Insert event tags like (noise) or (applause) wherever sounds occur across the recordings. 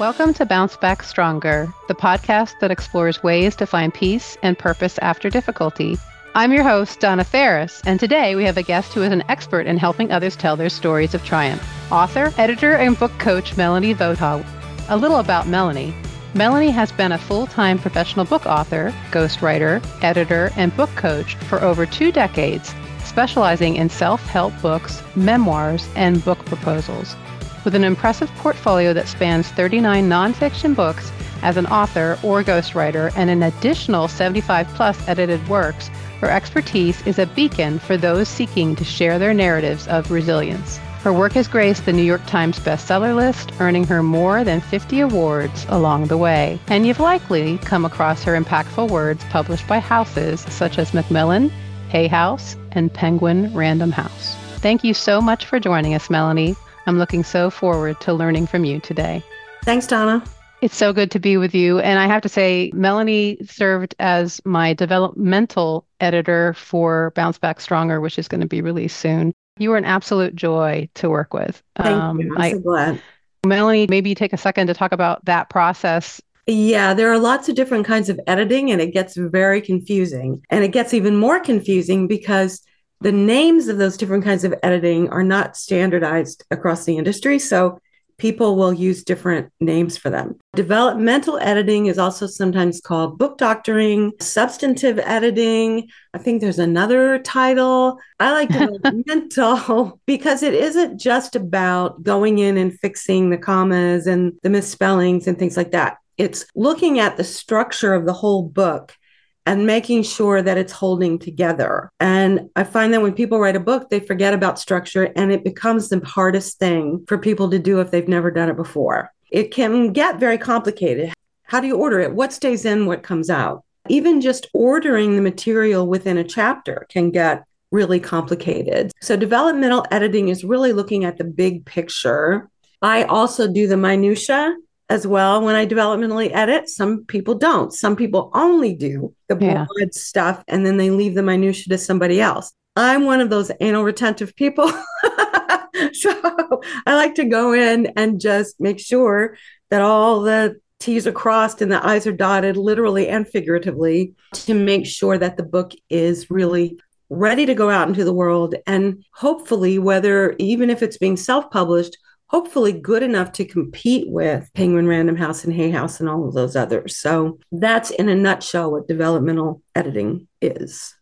Welcome to Bounce Back Stronger, the podcast that explores ways to find peace and purpose after difficulty. I'm your host, Donna Ferris, and today we have a guest who is an expert in helping others tell their stories of triumph. Author, editor, and book coach Melanie Votaw. A little about Melanie. Melanie has been a full time professional book author, ghostwriter, editor, and book coach for over two decades, specializing in self help books, memoirs, and book proposals. With an impressive portfolio that spans 39 nonfiction books as an author or ghostwriter and an additional 75 plus edited works, her expertise is a beacon for those seeking to share their narratives of resilience. Her work has graced the New York Times bestseller list, earning her more than 50 awards along the way. And you've likely come across her impactful words published by houses such as Macmillan, Hay House, and Penguin Random House. Thank you so much for joining us, Melanie. I'm looking so forward to learning from you today. Thanks, Donna. It's so good to be with you. And I have to say, Melanie served as my developmental editor for Bounce Back Stronger, which is going to be released soon. You were an absolute joy to work with. Thank um, you. I'm I, so glad. Melanie, maybe take a second to talk about that process. Yeah, there are lots of different kinds of editing, and it gets very confusing. And it gets even more confusing because the names of those different kinds of editing are not standardized across the industry. So people will use different names for them. Developmental editing is also sometimes called book doctoring, substantive editing. I think there's another title. I like developmental (laughs) because it isn't just about going in and fixing the commas and the misspellings and things like that. It's looking at the structure of the whole book and making sure that it's holding together. And I find that when people write a book, they forget about structure and it becomes the hardest thing for people to do if they've never done it before. It can get very complicated. How do you order it? What stays in, what comes out? Even just ordering the material within a chapter can get really complicated. So, developmental editing is really looking at the big picture. I also do the minutia as well when I developmentally edit. Some people don't. Some people only do the broad yeah. stuff and then they leave the minutia to somebody else. I'm one of those anal retentive people. (laughs) so I like to go in and just make sure that all the T's are crossed and the I's are dotted, literally and figuratively, to make sure that the book is really ready to go out into the world. And hopefully, whether even if it's being self published, hopefully good enough to compete with Penguin Random House and Hay House and all of those others. So that's in a nutshell what developmental editing is.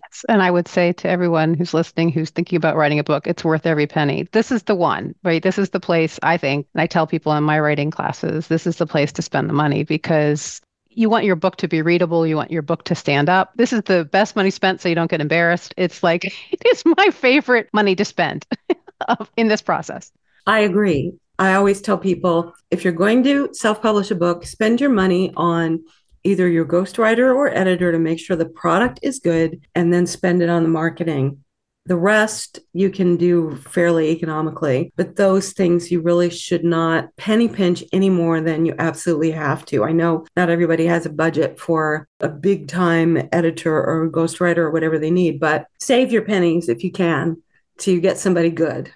Yes. And I would say to everyone who's listening, who's thinking about writing a book, it's worth every penny. This is the one, right? This is the place I think, and I tell people in my writing classes, this is the place to spend the money because you want your book to be readable. You want your book to stand up. This is the best money spent so you don't get embarrassed. It's like, (laughs) it is my favorite money to spend (laughs) in this process. I agree. I always tell people if you're going to self publish a book, spend your money on either your ghostwriter or editor to make sure the product is good and then spend it on the marketing. The rest you can do fairly economically, but those things you really should not penny pinch any more than you absolutely have to. I know not everybody has a budget for a big time editor or ghostwriter or whatever they need, but save your pennies if you can to get somebody good.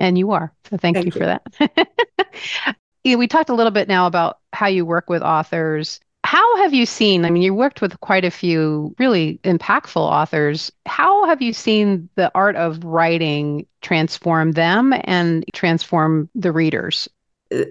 And you are. So thank, thank you, you for that. (laughs) we talked a little bit now about how you work with authors. How have you seen? I mean, you worked with quite a few really impactful authors. How have you seen the art of writing transform them and transform the readers?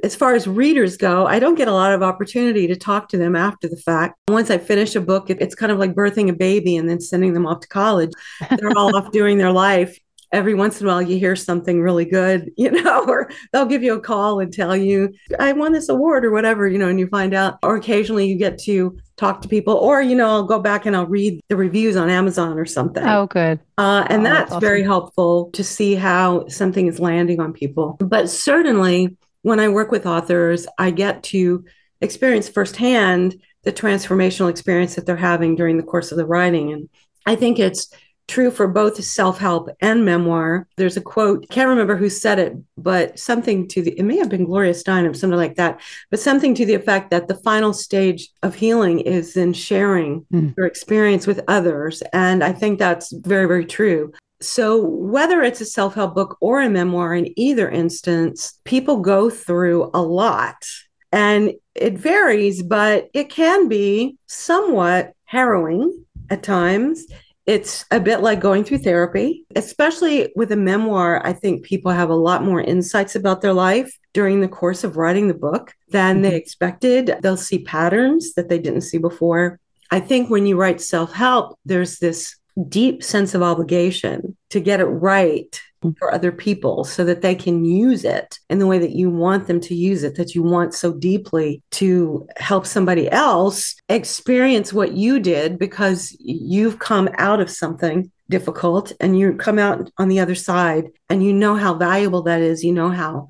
as far as readers go, I don't get a lot of opportunity to talk to them after the fact. Once I finish a book, it's kind of like birthing a baby and then sending them off to college. They're all (laughs) off doing their life every once in a while you hear something really good, (laughs) you know, or they'll give you a call and tell you, I won this award or whatever, you know, and you find out, or occasionally you get to talk to people, or, you know, I'll go back and I'll read the reviews on Amazon or something. Oh, good. Uh, and oh, that's, that's awesome. very helpful to see how something is landing on people. But certainly when I work with authors, I get to experience firsthand the transformational experience that they're having during the course of the writing. And I think it's true for both self-help and memoir. There's a quote, can't remember who said it, but something to the it may have been Gloria Steinem, something like that, but something to the effect that the final stage of healing is in sharing mm. your experience with others. And I think that's very, very true. So, whether it's a self help book or a memoir, in either instance, people go through a lot And it varies, but it can be somewhat harrowing at times. It's a bit like going through therapy, especially with a memoir. I think people have a lot more insights about their life during the course of writing the book than mm-hmm. they expected. They'll see patterns that they didn't see before. I think when you write self help, there's this deep sense of obligation to get it right for other people so that they can use it in the way that you want them to use it, that you want so deeply to help somebody else experience what you did because you've come out of something difficult and you come out on the other side and you know how valuable that is, you know how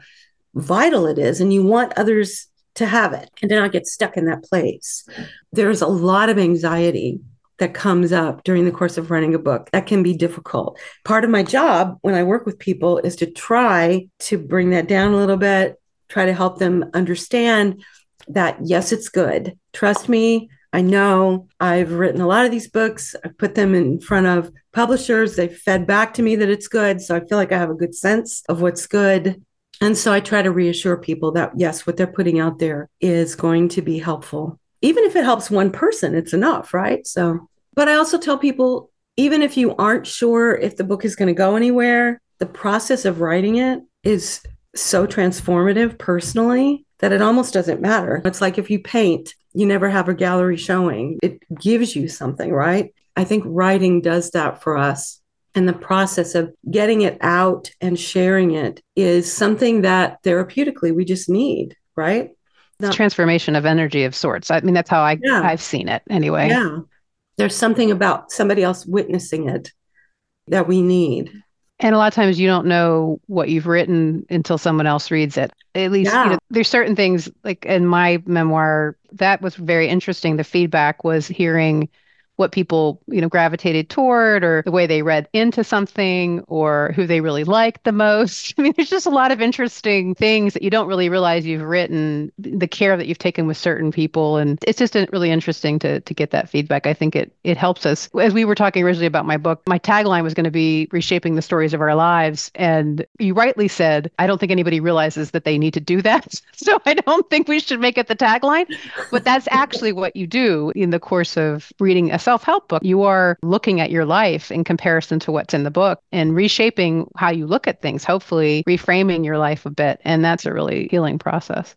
vital it is, and you want others to have it and to not get stuck in that place. There's a lot of anxiety that comes up during the course of running a book. That can be difficult. Part of my job when I work with people is to try to bring that down a little bit, try to help them understand that yes, it's good. Trust me, I know I've written a lot of these books. I've put them in front of publishers. They've fed back to me that it's good. So I feel like I have a good sense of what's good. And so I try to reassure people that yes, what they're putting out there is going to be helpful. Even if it helps one person, it's enough, right? So but I also tell people, even if you aren't sure if the book is going to go anywhere, the process of writing it is so transformative personally that it almost doesn't matter. It's like if you paint, you never have a gallery showing, it gives you something, right? I think writing does that for us. And the process of getting it out and sharing it is something that therapeutically we just need, right? It's transformation of energy of sorts. I mean, that's how I, yeah. I've seen it anyway. Yeah there's something about somebody else witnessing it that we need. And a lot of times you don't know what you've written until someone else reads it. At least, yeah. you know, there's certain things like in my memoir that was very interesting. The feedback was hearing what people you know gravitated toward or the way they read into something or who they really liked the most. (laughs) I mean there's just a lot of interesting things that you don't really realize you've written the care that you've taken with certain people. And it's just really interesting to to get that feedback. I think it it helps us. As we were talking originally about my book my tagline was going to be reshaping the stories of our lives. And you rightly said i don't think anybody realizes that they need to do that. (laughs) So i don't think we should make it the tagline. But that's actually what you do in the course of reading a self help book, you are looking at your life in comparison to what's in the book and reshaping how you look at things, hopefully reframing your life a bit. And that's a really healing process.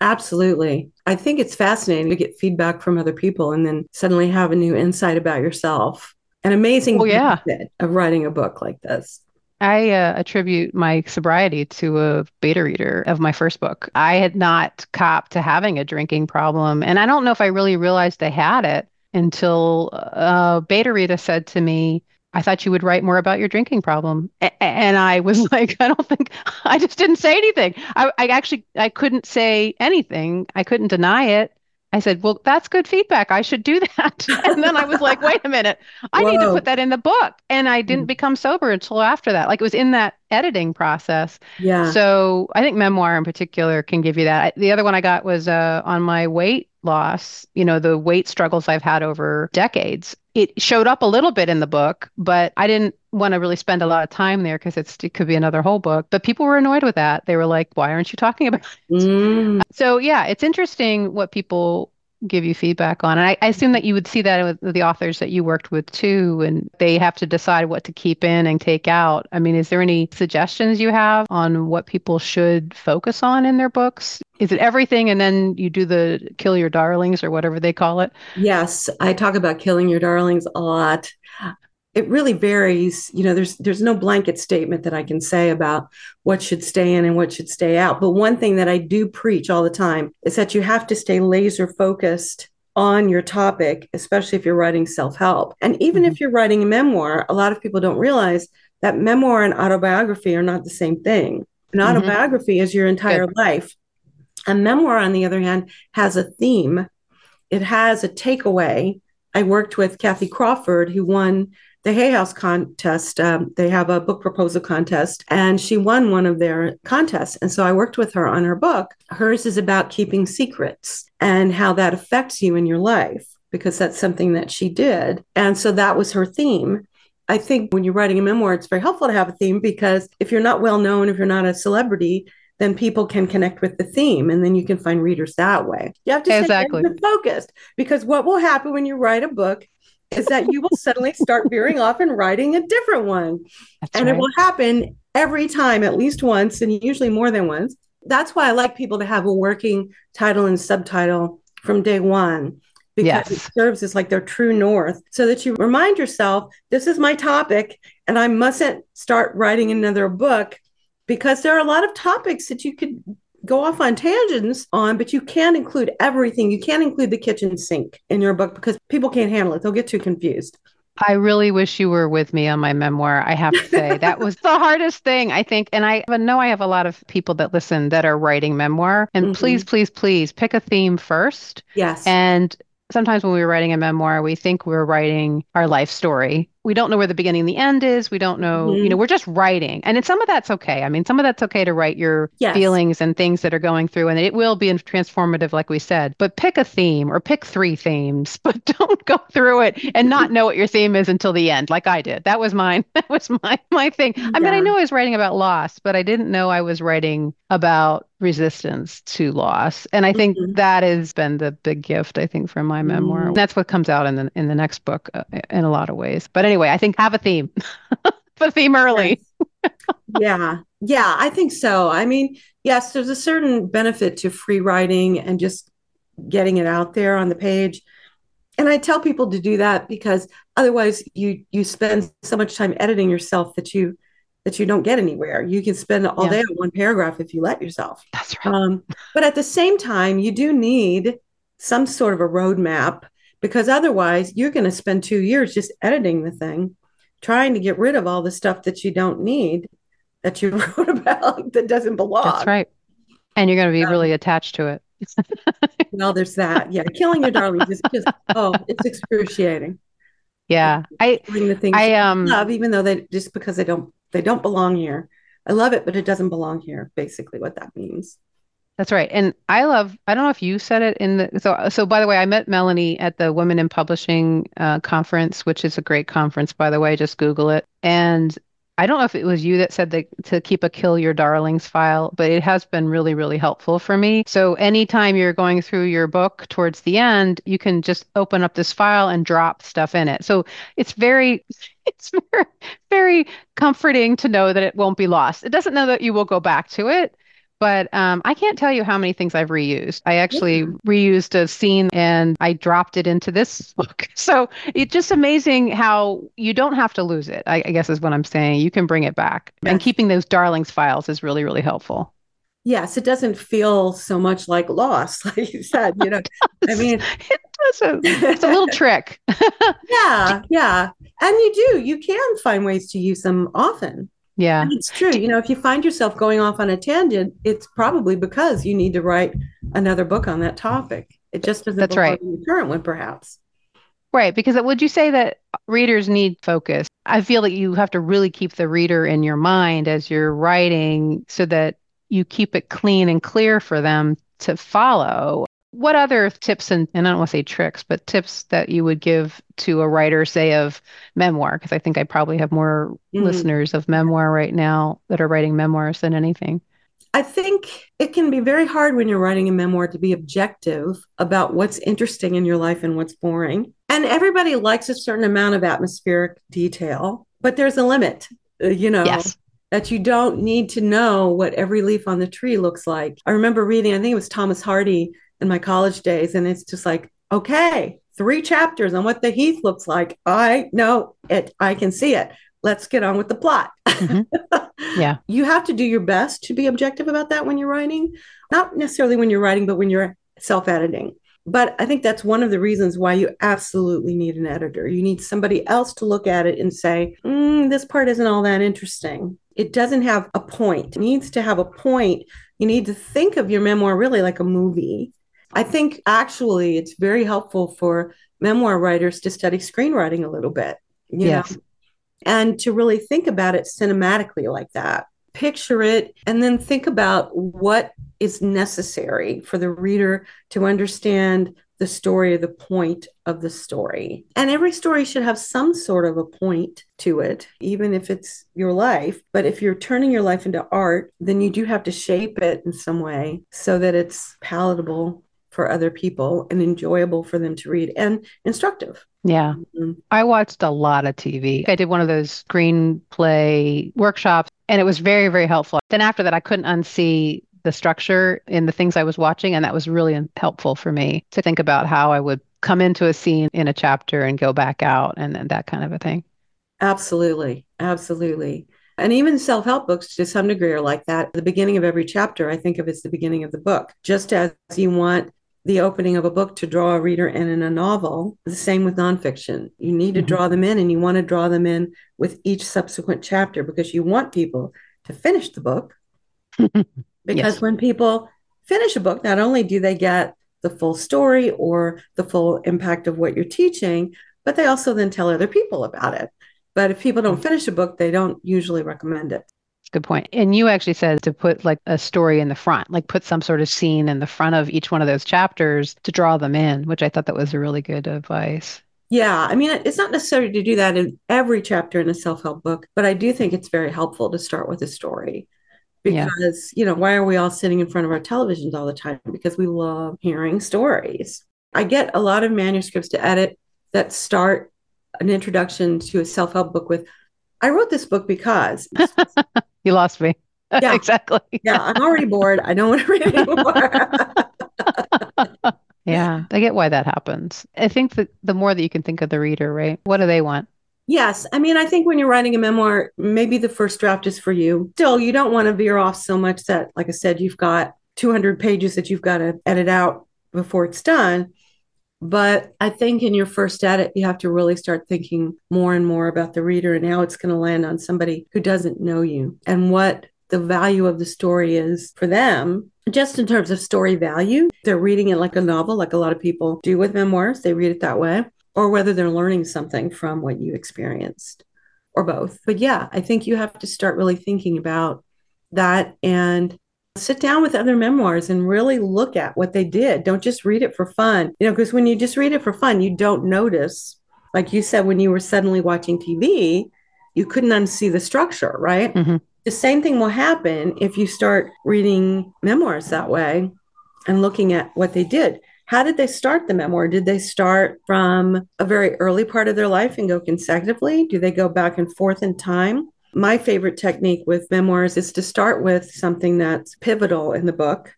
Absolutely. I think it's fascinating to get feedback from other people and then suddenly have a new insight about yourself. An amazing well, yeah. of writing a book like this. I uh, attribute my sobriety to a beta reader of my first book. I had not copped to having a drinking problem, and I don't know if I really realized I had it until uh, beta reader said to me, I thought you would write more about your drinking problem. A- and I was (laughs) like, I don't think I just didn't say anything. I, I actually I couldn't say anything. I couldn't deny it. I said, Well, that's good feedback. I should do (laughs) that. and then I was like, wait a minute, I Whoa. need to put that in the book. And I didn't mm. become sober until after that. Like it was in that editing process. Yeah. So I think memoir in particular can give you that. The other one I got was uh, on my weight loss, you know, the weight struggles I've had over decades. It showed up a little bit in the book, but I didn't want to really spend a lot of time there because it could be another whole book. But people were annoyed with that. They were like, why aren't you talking about it? Mm. So, yeah, it's interesting what people give you feedback on. And I, I, assume that you would see that with the authors that you worked with too, and they have to decide what to keep in and take out. I mean, is there any suggestions you have on what people should focus on in their books? Is it everything and then you do the kill your darlings or whatever they call it? Yes, I talk about killing your darlings a lot it really varies. You know there's there's no blanket statement that i can say about what should stay in and what should stay out. But one thing that i do preach all the time is that you have to stay laser focused on your topic especially if you're writing self-help. And even mm-hmm. if you're writing a memoir a lot of people don't realize that memoir and autobiography are not the same thing. An mm-hmm. autobiography is your entire Good. life. A memoir on the other hand has a theme. It has a takeaway. I worked with kathy crawford who won the Hay House contest. Um, they have a book proposal contest, and she won one of their contests. And so I worked with her on her book. Hers is about keeping secrets and how that affects you in your life, because that's something that she did. And so that was her theme. I think when you're writing a memoir, it's very helpful to have a theme because if you're not well known, if you're not a celebrity, then people can connect with the theme and then you can find readers that way. You have to exactly focused because what will happen when you write a book is that you will suddenly start veering off and writing a different one. That's and right. it will happen every time, at least once, and usually more than once. That's why I like people to have a working title and subtitle from day one because yes. it serves as like their true north so that you remind yourself this is my topic and I mustn't start writing another book because there are a lot of topics that you could go off on tangents on, but you can't include everything. You can't include the kitchen sink in your book because people can't handle it. They'll get too confused. I really wish you were with me on my memoir. I have to say that was the hardest thing, I think. And I know I have a lot of people that listen that are writing memoir. And mm-hmm. please, please, please pick a theme first. Yes. And sometimes when we're writing a memoir, we think we're writing our life story we don't know where the beginning and the end is. We don't know, mm-hmm. you know, we're just writing. And in some of that's okay. I mean, some of that's okay to write your yes. feelings and things that are going through, and it will be transformative, like we said. But pick a theme or pick three themes, (laughs) but don't go through it and not know what your theme is until the end, like I did. That was mine. (laughs) That was my my thing. Yeah. I mean, I knew I was writing about loss, but I didn't know I was writing about resistance to loss. And I think mm-hmm. that has been the big gift, I think, from my memoir. Mm-hmm. That's what comes out in the in the next book uh, in a lot of ways. But anyway, I think have a theme. (laughs) the theme early. yeah. Yeah, I think so. I mean, yes, there's a certain benefit to free writing and just getting it out there on the page. And I tell people to do that because otherwise you you spend so much time editing yourself that you that you don't get anywhere. You can spend all yeah. day on one paragraph if you let yourself. That's right. Um, but at the same time, you do need some sort of a roadmap because otherwise you're going to spend two years just editing the thing, trying to get rid of all the stuff that you don't need that you (laughs) wrote about that doesn't belong. That's right. And you're going to be um, really attached to it. (laughs) well, there's that. Yeah. Killing your darlings is just, oh, it's excruciating. Yeah. I, the things I, um, love, even though they just because they don't, they don't belong here. I love it, but it doesn't belong here. Basically what that means. That's right. And I love, I don't know if you said it in the, so, so by the way, I met Melanie at the Women in Publishing uh, conference, which is a great conference, by the way, just Google it. And I don't know if it was you that said that to keep a kill your darlings file, but it has been really, really helpful for me. So anytime you're going through your book towards the end, you can just open up this file and drop stuff in it. So it's very, (laughs) it's very, very comforting to know that it won't be lost. It doesn't know that you will go back to it, but um, I can't tell you how many things I've reused. I actually reused a scene and I dropped it into this (laughs) book. So it's just amazing how you don't have to lose it, I, I guess is what I'm saying. You can bring it back. Yes. And keeping those darlings files is really, really helpful. Yes, it doesn't feel so much like loss, (laughs) like you said. You know, I mean, (laughs) it doesn't. It's a little trick. yeah, yeah, and you do. You can find ways to use them often. Yeah. And it's true. You know, if you find yourself going off on a tangent, it's probably because you need to write another book on that topic. It just doesn't That's right. the current one, perhaps. Right. Because would you say that readers need focus? I feel that you have to really keep the reader in your mind as you're writing so that you keep it clean and clear for them to follow. What other tips and, and I don't want to say tricks, but tips that you would give to a writer, say, of memoir? Because I think I probably have more mm-hmm. listeners of memoir right now that are writing memoirs than anything. I think it can be very hard when you're writing a memoir to be objective about what's interesting in your life and what's boring. And everybody likes a certain amount of atmospheric detail, but there's a limit, uh, you know. Yes that you don't need to know what every leaf on the tree looks like. I remember reading, I think it was Thomas Hardy in my college days. And it's just like, okay, three chapters on what the heath looks like. I know it. I can see it. Let's get on with the plot. Mm-hmm. (laughs) Yeah. you have to do your best to be objective about that when you're writing, not necessarily when you're writing, but when you're self editing. But I think that's one of the reasons why you absolutely need an editor. You need somebody else to look at it and say, mm, this part isn't all that interesting. It doesn't have a point. It needs to have a point. You need to think of your memoir really like a movie I think actually it's very helpful for memoir writers to study screenwriting a little bit, you yes. know, and to really think about it cinematically like that. Picture it and then think about what is necessary for the reader to understand the story or the point of the story. And every story should have some sort of a point to it, even if it's your life. But if you're turning your life into art, then you do have to shape it in some way so that it's palatable for other people and enjoyable for them to read and instructive. Yeah. Mm-hmm. I watched a lot of TV. I did one of those screenplay workshops and it was very, very helpful. Then after that, I couldn't unsee the structure in the things I was watching. And that was really helpful for me to think about how I would come into a scene in a chapter and go back out and, and that kind of a thing. Absolutely. Absolutely. And even self help books to some degree are like that. The beginning of every chapter, I think of as the beginning of the book. Just as you want the opening of a book to draw a reader in in a novel, the same with nonfiction. You need to mm-hmm. draw them in and you want to draw them in with each subsequent chapter because you want people to finish the book (laughs) Because yes. when people finish a book, not only do they get the full story or the full impact of what you're teaching, but they also then tell other people about it. But if people don't mm. finish a book, they don't usually recommend it. Good point. And you actually said to put like a story in the front, like put some sort of scene in the front of each one of those chapters to draw them in, which I thought that was a really good advice. Yeah, I mean, it's not necessary to do that in every chapter in a self help book, but I do think it's very helpful to start with a story because yeah. you know why are we all sitting in front of our televisions all the time because we love hearing stories i get a lot of manuscripts to edit that start an introduction to a self-help book with i wrote this book because (laughs) you lost me. (laughs) Yeah. Exactly. Yeah i'm already bored. I don't want to read anymore. (laughs) Yeah i get why that happens. I think that the more that you can think of the reader right? What do they want? Yes. I mean, I think when you're writing a memoir, maybe the first draft is for you. Still, you don't want to veer off so much that, like I said, you've got 200 pages that you've got to edit out before it's done. But I think in your first edit, you have to really start thinking more and more about the reader and how it's going to land on somebody who doesn't know you and what the value of the story is for them. Just in terms of story value, they're reading it like a novel, like a lot of people do with memoirs. They read it that way or whether they're learning something from what you experienced or both. But yeah, I think you have to start really thinking about that and sit down with other memoirs and really look at what they did. Don't just read it for fun. You know, because when you just read it for fun, you don't notice, like you said, when you were suddenly watching TV, you couldn't unsee the structure, right? Mm-hmm. The same thing will happen if you start reading memoirs that way and looking at what they did. How did they start the memoir? Did they start from a very early part of their life and go consecutively? Do they go back and forth in time? My favorite technique with memoirs is to start with something that's pivotal in the book,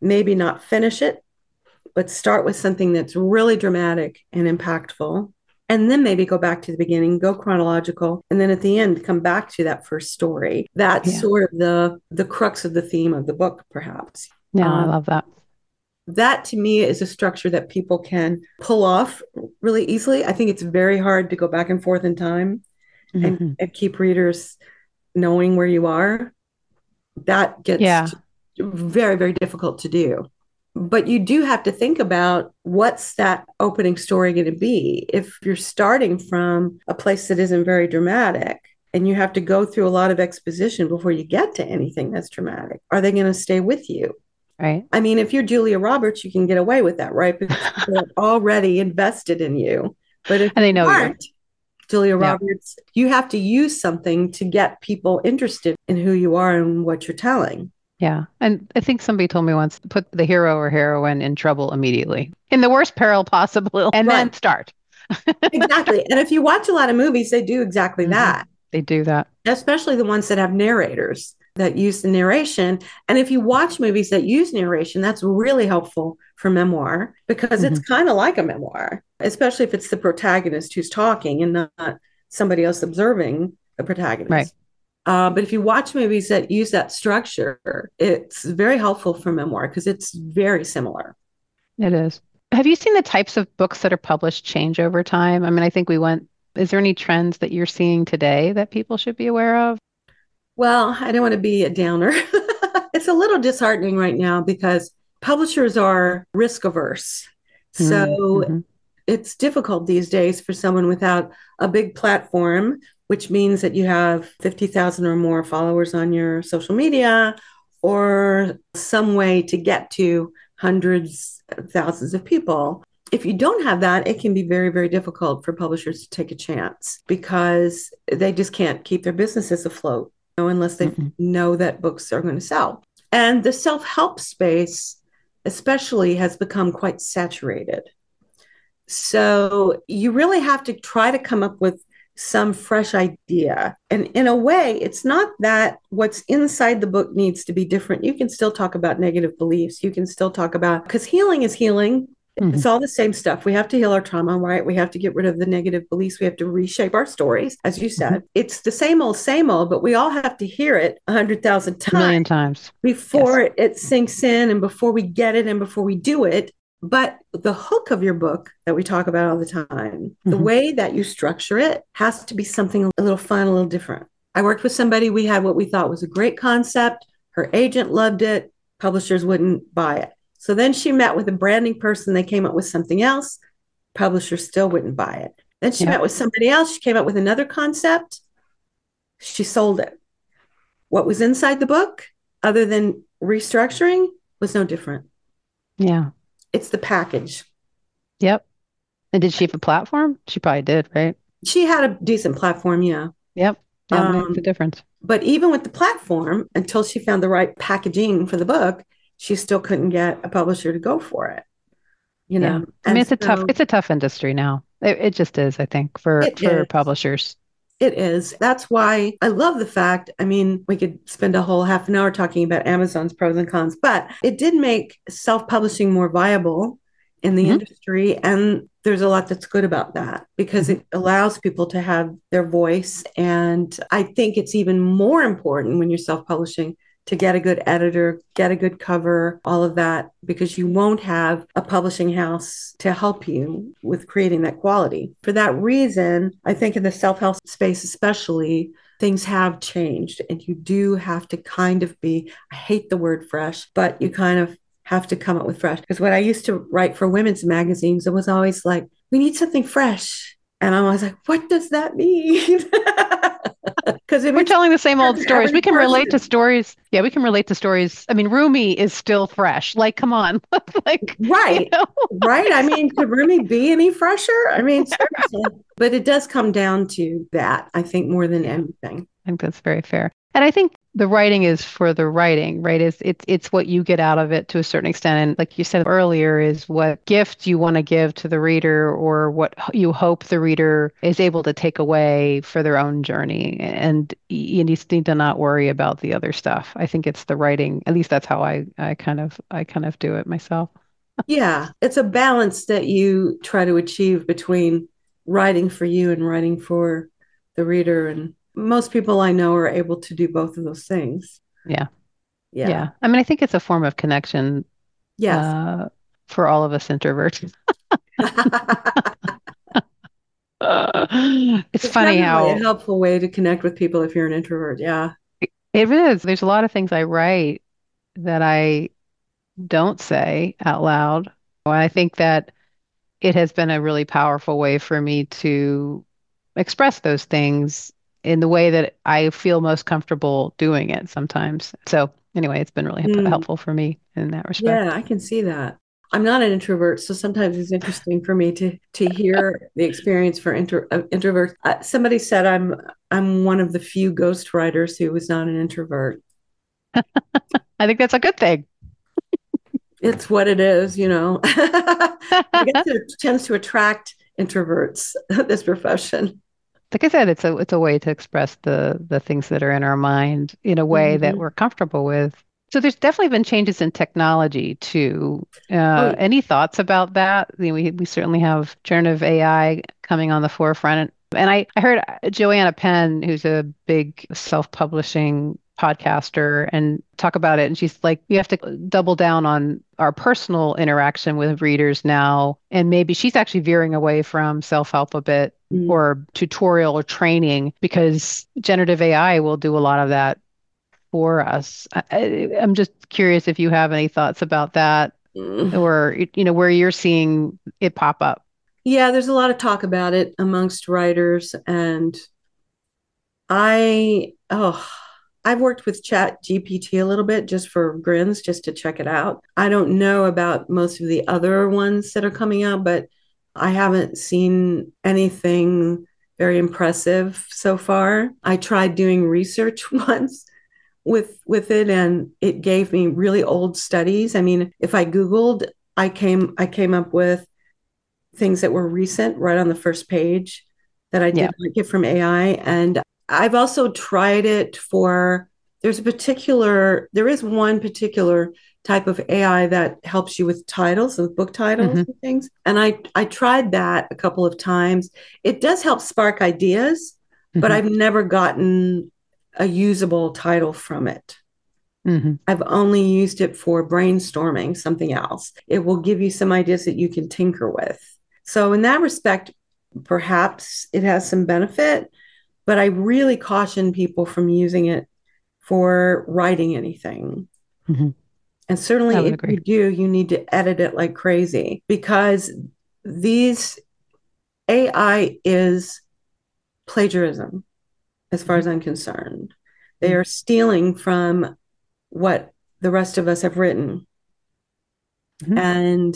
maybe not finish it, but start with something that's really dramatic and impactful. And then maybe go back to the beginning, go chronological, and then at the end come back to that first story. That's yeah. sort of the the crux of the theme of the book, perhaps. Yeah, um, I love that that to me is a structure that people can pull off really easily. I think it's very hard to go back and forth in time mm-hmm. and, and, keep readers knowing where you are. That gets yeah. very, very difficult to do. But you do have to think about what's that opening story going to be. If you're starting from a place that isn't very dramatic, and you have to go through a lot of exposition before you get to anything that's dramatic. Are they going to stay with you? Right. I mean, if you're Julia Roberts, you can get away with that, right? Because they're (laughs) already invested in you. But if and they know you. Julia Roberts, you have to use something to get people interested in who you are and what you're telling. Yeah. And I think somebody told me once to put the hero or heroine in trouble immediately, in the worst peril possible, (laughs) and right. then start. (laughs) exactly. And if you watch a lot of movies, they do exactly mm-hmm. that. They do that. Especially the ones that have narrators that use the narration. And if you watch movies that use narration, that's really helpful for memoir because mm-hmm. it's kind of like a memoir, especially if it's the protagonist who's talking and not somebody else observing the protagonist. Right. Uh, but if you watch movies that use that structure, it's very helpful for memoir because it's very similar. It is. Have you seen the types of books that are published change over time? I mean, I think we went. Is there any trends that you're seeing today that people should be aware of? Well, I don't want to be a downer. (laughs) it's a little disheartening right now because publishers are risk averse. So mm-hmm. It's difficult these days for someone without a big platform, which means that you have 50,000 or more followers on your social media or some way to get to hundreds of thousands of people. if you don't have that, it can be very, very difficult for publishers to take a chance because they just can't keep their businesses afloat you know, unless they mm know that books are going to sell. And the self help space, especially, has become quite saturated. So you really have to try to come up with some fresh idea. And in a way, it's not that what's inside the book needs to be different. You can still talk about negative beliefs. You can still talk about, because healing is healing. Mm-hmm. It's all the same stuff. We have to heal our trauma, right? We have to get rid of the negative beliefs. We have to reshape our stories, as you said. Mm-hmm. It's the same old, same old, but we all have to hear it a hundred thousand times, a million times before yes. it sinks in, and before we get it, and before we do it. But the hook of your book that we talk about all the time, mm-hmm. the way that you structure it has to be something a little fun, a little different. I worked with somebody, we had what we thought was a great concept. Her agent loved it, publishers wouldn't buy it. So then she met with a branding person, they came up with something else, publishers still wouldn't buy it. Then she yeah. met with somebody else, she came up with another concept, she sold it. What was inside the book, other than restructuring, was no different. Yeah. It's the package. Yep. And did she have a platform? She probably did, right? She had a decent platform, yeah. Yep. That um, makes a difference. But even with the platform, until she found the right packaging for the book, she still couldn't get a publisher to go for it. You know, yeah. I mean, it's so, a tough, it's a tough industry now. It, it just is, I think, for for is. publishers. It is. That's why I love the fact. I mean, we could spend a whole half an hour talking about Amazon's pros and cons, but it did make self publishing more viable in the mm-hmm. industry. And there's a lot that's good about that because mm-hmm. it allows people to have their voice. And I think it's even more important when you're self publishing to get a good editor, get a good cover, all of that, because you won't have a publishing house to help you with creating that quality. For that reason, I think in the self help space, especially, things have changed and you do have to kind of be, I hate the word fresh, but you kind of have to come up with fresh. Because when I used to write for women's magazines, it was always like, we need something fresh. And I was like, what does that mean? (laughs) (laughs) because we're telling the same old stories. We can person. relate to stories. Yeah, we can relate to stories. I mean, Rumi is still fresh. Like, come on, (laughs) like right, you know? right. I mean, could (laughs) Rumi be any fresher? I mean, seriously. but it does come down to that. I think more than anything. I think that's very fair. And I think the writing is for the writing, right? Is it's it's what you get out of it to a certain extent. And like you said earlier, is what gift you want to give to the reader or what you hope the reader is able to take away for their own journey. And you need to not worry about the other stuff. I think it's the writing. At least that's how I I kind of I kind of do it myself. yeah, it's a balance that you try to achieve between writing for you and writing for the reader and most people I know are able to do both of those things. Yeah. Yeah. Yeah. I mean, I think it's a form of connection. Yes. Uh, for all of us introverts. uh, (laughs) (laughs) it's, it's funny how a helpful way to connect with people if you're an introvert. Yeah. It is. There's a lot of things I write that I don't say out loud. I think that it has been a really powerful way for me to express those things in the way that I feel most comfortable doing it sometimes. So anyway, it's been really mm. helpful for me in that respect. Yeah, I can see that. I'm not an introvert, so sometimes it's interesting for me to to hear the experience for inter, uh, introverts. Uh, somebody said I'm I'm one of the few ghost writers who was not an introvert. (laughs) I think that's a good thing. it's what it is, you know. (laughs) I guess it (laughs) tends to attract introverts. This profession like I said, it's a it's a way to express the the things that are in our mind in a way mm-hmm. that we're comfortable with. So there's definitely been changes in technology too. Uh, oh. Any thoughts about that? I mean, we we certainly have generative AI coming on the forefront. And I, I heard Joanna Penn, who's a big self-publishing podcaster and talk about it and she's like we have to double down on our personal interaction with readers now and maybe she's actually veering away from self-help a bit mm. or tutorial or training because generative ai will do a lot of that for us I, am just curious if you have any thoughts about that mm. or you know where you're seeing it pop up yeah there's a lot of talk about it amongst writers and i oh I've worked with Chat GPT a little bit just for grins, just to check it out. I don't know about most of the other ones that are coming out, but I haven't seen anything very impressive so far. I tried doing research (laughs) once with with it and it gave me really old studies. I mean, if I googled, I came I came up with things that were recent right on the first page that I did yeah. get from AI and I've also tried it for there's a particular there is one particular type of AI that helps you with titles, with book titles mm-hmm. and things. And I I tried that a couple of times. It does help spark ideas, mm-hmm. but I've never gotten a usable title from it. Mm-hmm. I've only used it for brainstorming something else. It will give you some ideas that you can tinker with. So, in that respect, perhaps it has some benefit, but I really caution people from using it for writing anything. And certainly, if agree. you do, you need to edit it like crazy because these AI is plagiarism, as far as I'm concerned. They mm-hmm. are stealing from what the rest of us have written mm-hmm. and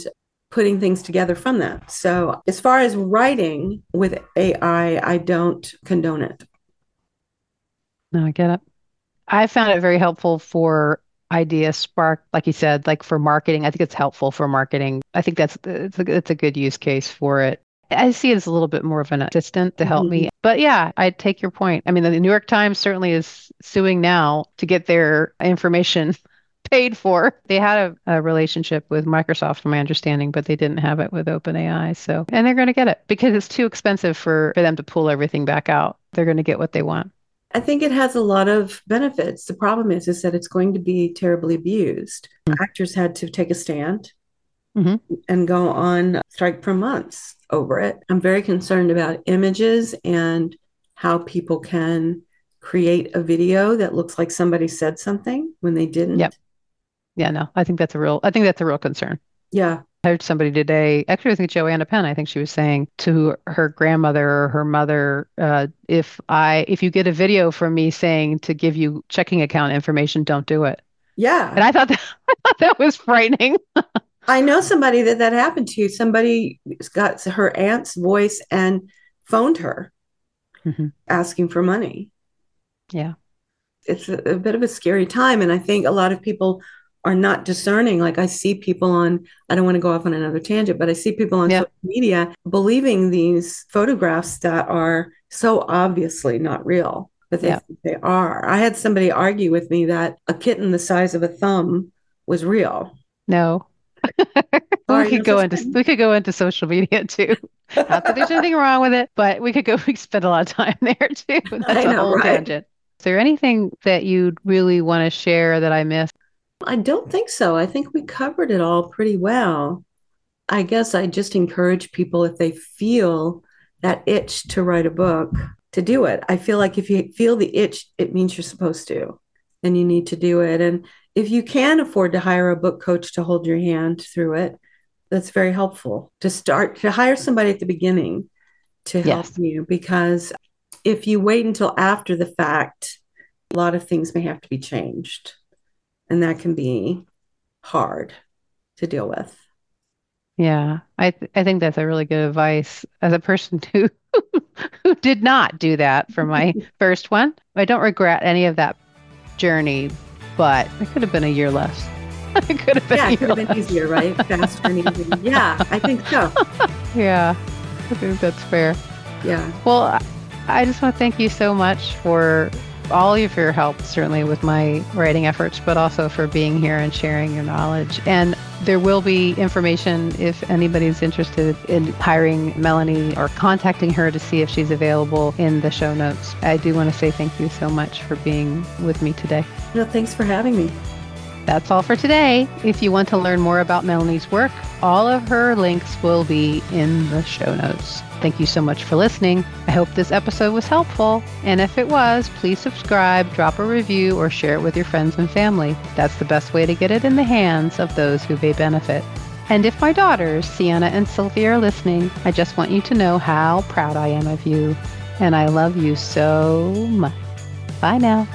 putting things together from that. So, as far as writing with AI, I don't condone it. No, I get it. I found it very helpful for idea spark like you said like for marketing i think it's helpful for marketing. I think that's it's a, it's a good use case for it. I see it as a little bit more of an assistant to help mm-hmm. me but yeah i take your point. I mean the new york times certainly is suing now to get their information (laughs) paid for. They had a, a relationship with microsoft from my understanding but they didn't have it with openai. So and they're going to get it because it's too expensive for, for them to pull everything back out. They're going to get what they want I think it has a lot of benefits. The problem is, is that it's going to be terribly abused. Mm-hmm. Actors had to take a stand mm-hmm. and go on strike for months over it. I'm very concerned about images and how people can create a video that looks like somebody said something when they didn't. Yep. Yeah, no, I think that's a real I think that's a real concern. Yeah. I heard somebody today, actually, I think Joanna Penn, I think she was saying to her grandmother or her mother, uh, if I, if you get a video from me saying to give you checking account information, don't do it. Yeah. And I thought that, (laughs) I thought that was frightening. (laughs) I know somebody that that happened to. Somebody got her aunt's voice and phoned her mm-hmm. asking for money. Yeah. It's a, a bit of a scary time. And I think a lot of people are not discerning. Like I see people on, I don't want to go off on another tangent, but I see people on yeah. social media believing these photographs that are so obviously not real, but they, yeah. they are. I had somebody argue with me that a kitten the size of a thumb was real. No. (laughs) we could go into we could go into social media too. Not that there's anything wrong with it, but we could go we could spend a lot of time there too. (laughs) That's I a know, whole right? tangent. Is there anything that you'd really want to share that I missed? I don't think so. I think we covered it all pretty well. I guess I just encourage people if they feel that itch to write a book to do it. I feel like if you feel the itch, it means you're supposed to and you need to do it. And if you can afford to hire a book coach to hold your hand through it, that's very helpful to start to hire somebody at the beginning to help yes. you because if you wait until after the fact, a lot of things may have to be changed and that can be hard to deal with. Yeah, I th- I think that's a really good advice as a person (laughs) who who did not do that for my (laughs) first one. I don't regret any of that journey, but it could have been a year less. (laughs) it could have been yeah, it could have been easier, right? Faster and easier. Yeah, I think so. yeah, I think that's fair. Yeah. Well, I just want to thank you so much for all of your help, certainly with my writing efforts, but also for being here and sharing your knowledge. And there will be information if anybody's interested in hiring Melanie or contacting her to see if she's available in the show notes. I do want to say thank you so much for being with me today. No, thanks for having me. That's all for today. If you want to learn more about Melanie's work, all of her links will be in the show notes. Thank you so much for listening. I hope this episode was helpful. And if it was, please subscribe, drop a review, or share it with your friends and family. That's the best way to get it in the hands of those who may benefit. And if my daughters, Sienna and Sylvia, are listening, I just want you to know how proud I am of you. And I love you so much. Bye now.